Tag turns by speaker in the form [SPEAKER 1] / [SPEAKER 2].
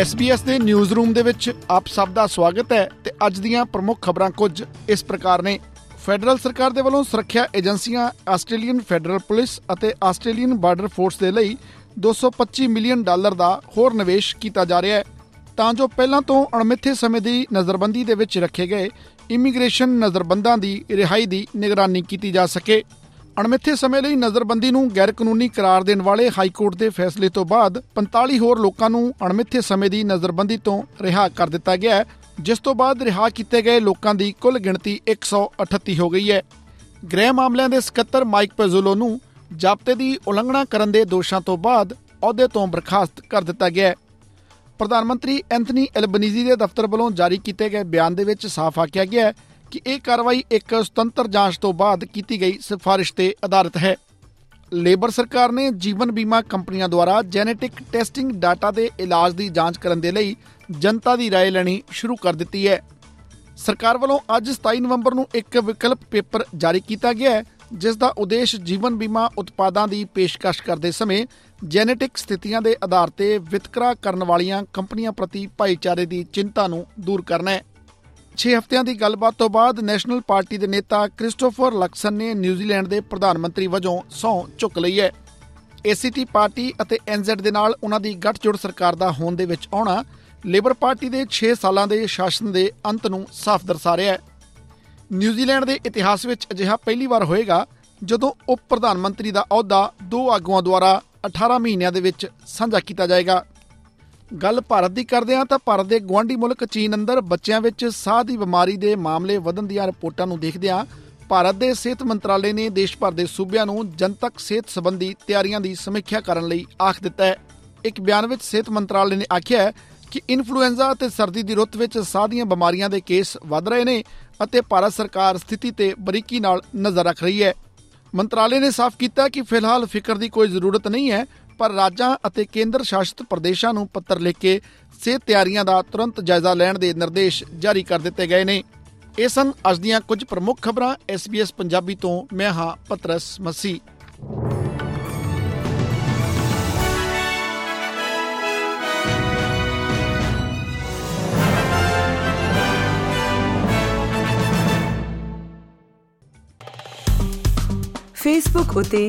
[SPEAKER 1] SBS ਦੇ newsroom ਦੇ ਵਿੱਚ ਆਪ ਸਭ ਦਾ ਸਵਾਗਤ ਹੈ ਤੇ ਅੱਜ ਦੀਆਂ ਪ੍ਰਮੁੱਖ ਖਬਰਾਂ ਕੁਝ ਇਸ ਪ੍ਰਕਾਰ ਨੇ। ਫੈਡਰਲ ਸਰਕਾਰ ਦੇ ਵੱਲੋਂ ਸੁਰੱਖਿਆ ਏਜੰਸੀਆਂ, ਆਸਟ੍ਰੇਲੀਅਨ ਫੈਡਰਲ ਪੁਲਿਸ ਅਤੇ ਆਸਟ੍ਰੇਲੀਅਨ ਬਾਰਡਰ ਫੋਰਸ ਦੇ ਲਈ 225 ਮਿਲੀਅਨ ਡਾਲਰ ਦਾ ਹੋਰ ਨਿਵੇਸ਼ ਕੀਤਾ ਜਾ ਰਿਹਾ ਹੈ। ਤਾਂ ਜੋ ਪਹਿਲਾਂ ਤੋਂ ਅਣਮਿੱਥੇ ਸਮੇਂ ਦੀ ਨਜ਼ਰਬੰਦੀ ਦੇ ਵਿੱਚ ਰੱਖੇ ਗਏ ਇਮੀਗ੍ਰੇਸ਼ਨ ਨਜ਼ਰਬੰਦਾਂ ਦੀ ਰਿਹਾਈ ਦੀ ਨਿਗਰਾਨੀ ਕੀਤੀ ਜਾ ਸਕੇ। ਅਣਮਿੱਥੇ ਸਮੇਂ ਲਈ ਨਜ਼ਰਬੰਦੀ ਨੂੰ ਗੈਰ ਕਾਨੂੰਨੀ ਕਰਾਰ ਦੇਣ ਵਾਲੇ ਹਾਈ ਕੋਰਟ ਦੇ ਫੈਸਲੇ ਤੋਂ ਬਾਅਦ 45 ਹੋਰ ਲੋਕਾਂ ਨੂੰ ਅਣਮਿੱਥੇ ਸਮੇਂ ਦੀ ਨਜ਼ਰਬੰਦੀ ਤੋਂ ਰਿਹਾ ਕਰ ਦਿੱਤਾ ਗਿਆ ਹੈ, ਜਿਸ ਤੋਂ ਬਾਅਦ ਰਿਹਾ ਕੀਤੇ ਗਏ ਲੋਕਾਂ ਦੀ ਕੁੱਲ ਗਿਣਤੀ 138 ਹੋ ਗਈ ਹੈ। ਗ੍ਰਹਿ ਮਾਮਲਿਆਂ ਦੇ ਸਕੱਤਰ ਮਾਈਕ ਪੈਜ਼ੋਲੋ ਨੂੰ ਜ਼ਾਬਤੇ ਦੀ ਉਲੰਘਣਾ ਕਰਨ ਦੇ ਦੋਸ਼ਾਂ ਤੋਂ ਬਾਅਦ ਅਹੁਦੇ ਤੋਂ ਬਰਖਾਸਤ ਕਰ ਦਿੱਤਾ ਗਿਆ ਹੈ। ਪ੍ਰਧਾਨ ਮੰਤਰੀ ਐਂਥਨੀ ਐਲਬਨੀਜ਼ੀ ਦੇ ਦਫ਼ਤਰ ਵੱਲੋਂ ਜਾਰੀ ਕੀਤੇ ਗਏ ਬਿਆਨ ਦੇ ਵਿੱਚ ਸਾਫ਼ ਆਖਿਆ ਗਿਆ ਹੈ ਕਿ ਇਹ ਕਾਰਵਾਈ ਇੱਕ ਸੁਤੰਤਰ ਜਾਂਚ ਤੋਂ ਬਾਅਦ ਕੀਤੀ ਗਈ ਸਿਫਾਰਿਸ਼ ਤੇ ਆਧਾਰਿਤ ਹੈ ਲੇਬਰ ਸਰਕਾਰ ਨੇ ਜੀਵਨ ਬੀਮਾ ਕੰਪਨੀਆਂ ਦੁਆਰਾ ਜੈਨੇਟਿਕ ਟੈਸਟਿੰਗ ਡਾਟਾ ਦੇ ਇਲਾਜ ਦੀ ਜਾਂਚ ਕਰਨ ਦੇ ਲਈ ਜਨਤਾ ਦੀ رائے ਲੈਣੀ ਸ਼ੁਰੂ ਕਰ ਦਿੱਤੀ ਹੈ ਸਰਕਾਰ ਵੱਲੋਂ ਅੱਜ 27 ਨਵੰਬਰ ਨੂੰ ਇੱਕ ਵਿਕਲਪ ਪੇਪਰ ਜਾਰੀ ਕੀਤਾ ਗਿਆ ਹੈ ਜਿਸ ਦਾ ਉਦੇਸ਼ ਜੀਵਨ ਬੀਮਾ ਉਤਪਾਦਾਂ ਦੀ ਪੇਸ਼ਕਸ਼ ਕਰਦੇ ਸਮੇਂ ਜੈਨੇਟਿਕ ਸਥਿਤੀਆਂ ਦੇ ਆਧਾਰ ਤੇ ਵਿਤਕਰਾ ਕਰਨ ਵਾਲੀਆਂ ਕੰਪਨੀਆਂ ਪ੍ਰਤੀ ਭਾਈਚਾਰੇ ਦੀ ਚਿੰਤਾ ਨੂੰ ਦੂਰ ਕਰਨਾ ਹੈ 6 ਹਫ਼ਤਿਆਂ ਦੀ ਗੱਲਬਾਤ ਤੋਂ ਬਾਅਦ ਨੈਸ਼ਨਲ ਪਾਰਟੀ ਦੇ ਨੇਤਾ ਕ੍ਰਿਸਟੋਫਰ ਲਕਸਨ ਨੇ ਨਿਊਜ਼ੀਲੈਂਡ ਦੇ ਪ੍ਰਧਾਨ ਮੰਤਰੀ ਵਜੋਂ ਸਹੁੰ ਚੁੱਕ ਲਈ ਹੈ। ਏਸੀਟੀ ਪਾਰਟੀ ਅਤੇ ਐਨਜ਼ੈਡ ਦੇ ਨਾਲ ਉਹਨਾਂ ਦੀ ਗੱਠਜੋੜ ਸਰਕਾਰ ਦਾ ਹੋਣ ਦੇ ਵਿੱਚ ਆਉਣਾ ਲੇਬਰ ਪਾਰਟੀ ਦੇ 6 ਸਾਲਾਂ ਦੇ ਸ਼ਾਸਨ ਦੇ ਅੰਤ ਨੂੰ ਸਾਫ਼ ਦਰਸਾ ਰਿਹਾ ਹੈ। ਨਿਊਜ਼ੀਲੈਂਡ ਦੇ ਇਤਿਹਾਸ ਵਿੱਚ ਅਜਿਹਾ ਪਹਿਲੀ ਵਾਰ ਹੋਏਗਾ ਜਦੋਂ ਉਪ ਪ੍ਰਧਾਨ ਮੰਤਰੀ ਦਾ ਅਹੁਦਾ ਦੋ ਆਗੂਆਂ ਦੁਆਰਾ 18 ਮਹੀਨਿਆਂ ਦੇ ਵਿੱਚ ਸਾਂਝਾ ਕੀਤਾ ਜਾਏਗਾ। ਗੱਲ ਭਾਰਤ ਦੀ ਕਰਦੇ ਹਾਂ ਤਾਂ ਭਾਰਤ ਦੇ ਗਵਾਂਢੀ ਮੁਲਕ ਚੀਨ ਅੰਦਰ ਬੱਚਿਆਂ ਵਿੱਚ ਸਾਹ ਦੀ ਬਿਮਾਰੀ ਦੇ ਮਾਮਲੇ ਵਧਣ ਦੀਆਂ ਰਿਪੋਰਟਾਂ ਨੂੰ ਦੇਖਦਿਆਂ ਭਾਰਤ ਦੇ ਸਿਹਤ ਮੰਤਰਾਲੇ ਨੇ ਦੇਸ਼ ਭਰ ਦੇ ਸੂਬਿਆਂ ਨੂੰ ਜਨਤਕ ਸਿਹਤ ਸੰਬੰਧੀ ਤਿਆਰੀਆਂ ਦੀ ਸਮੀਖਿਆ ਕਰਨ ਲਈ ਆਖ ਦਿੱਤਾ ਹੈ। ਇੱਕ ਬਿਆਨ ਵਿੱਚ ਸਿਹਤ ਮੰਤਰਾਲੇ ਨੇ ਆਖਿਆ ਹੈ ਕਿ ਇਨਫਲੂਐਂਜ਼ਾ ਅਤੇ ਸਰਦੀ ਦੀ ਰੁੱਤ ਵਿੱਚ ਸਾਹ ਦੀਆਂ ਬਿਮਾਰੀਆਂ ਦੇ ਕੇਸ ਵਧ ਰਹੇ ਨੇ ਅਤੇ ਭਾਰਤ ਸਰਕਾਰ ਸਥਿਤੀ ਤੇ ਬਰੀਕੀ ਨਾਲ ਨਜ਼ਰ ਰੱਖ ਰਹੀ ਹੈ। ਮੰਤਰਾਲੇ ਨੇ ਸਾਫ਼ ਕੀਤਾ ਕਿ ਫਿਲਹਾਲ ਫਿਕਰ ਦੀ ਕੋਈ ਜ਼ਰੂਰਤ ਨਹੀਂ ਹੈ ਪਰ ਰਾਜਾਂ ਅਤੇ ਕੇਂਦਰ ਸ਼ਾਸਿਤ ਪ੍ਰਦੇਸ਼ਾਂ ਨੂੰ ਪੱਤਰ ਲਿਖ ਕੇ ਸਿਹਤ ਤਿਆਰੀਆਂ ਦਾ ਤੁਰੰਤ ਜਾਇਜ਼ਾ ਲੈਣ ਦੇ ਨਿਰਦੇਸ਼ ਜਾਰੀ ਕਰ ਦਿੱਤੇ ਗਏ ਨੇ। ਇਹ ਸਨ ਅੱਜ ਦੀਆਂ ਕੁਝ ਪ੍ਰਮੁੱਖ ਖਬਰਾਂ। SBS ਪੰਜਾਬੀ ਤੋਂ ਮੈਂ ਹਾਂ ਪਤਰਸ ਮਸੀ।
[SPEAKER 2] ਫੇਸਬੁੱਕ ਉਤੇ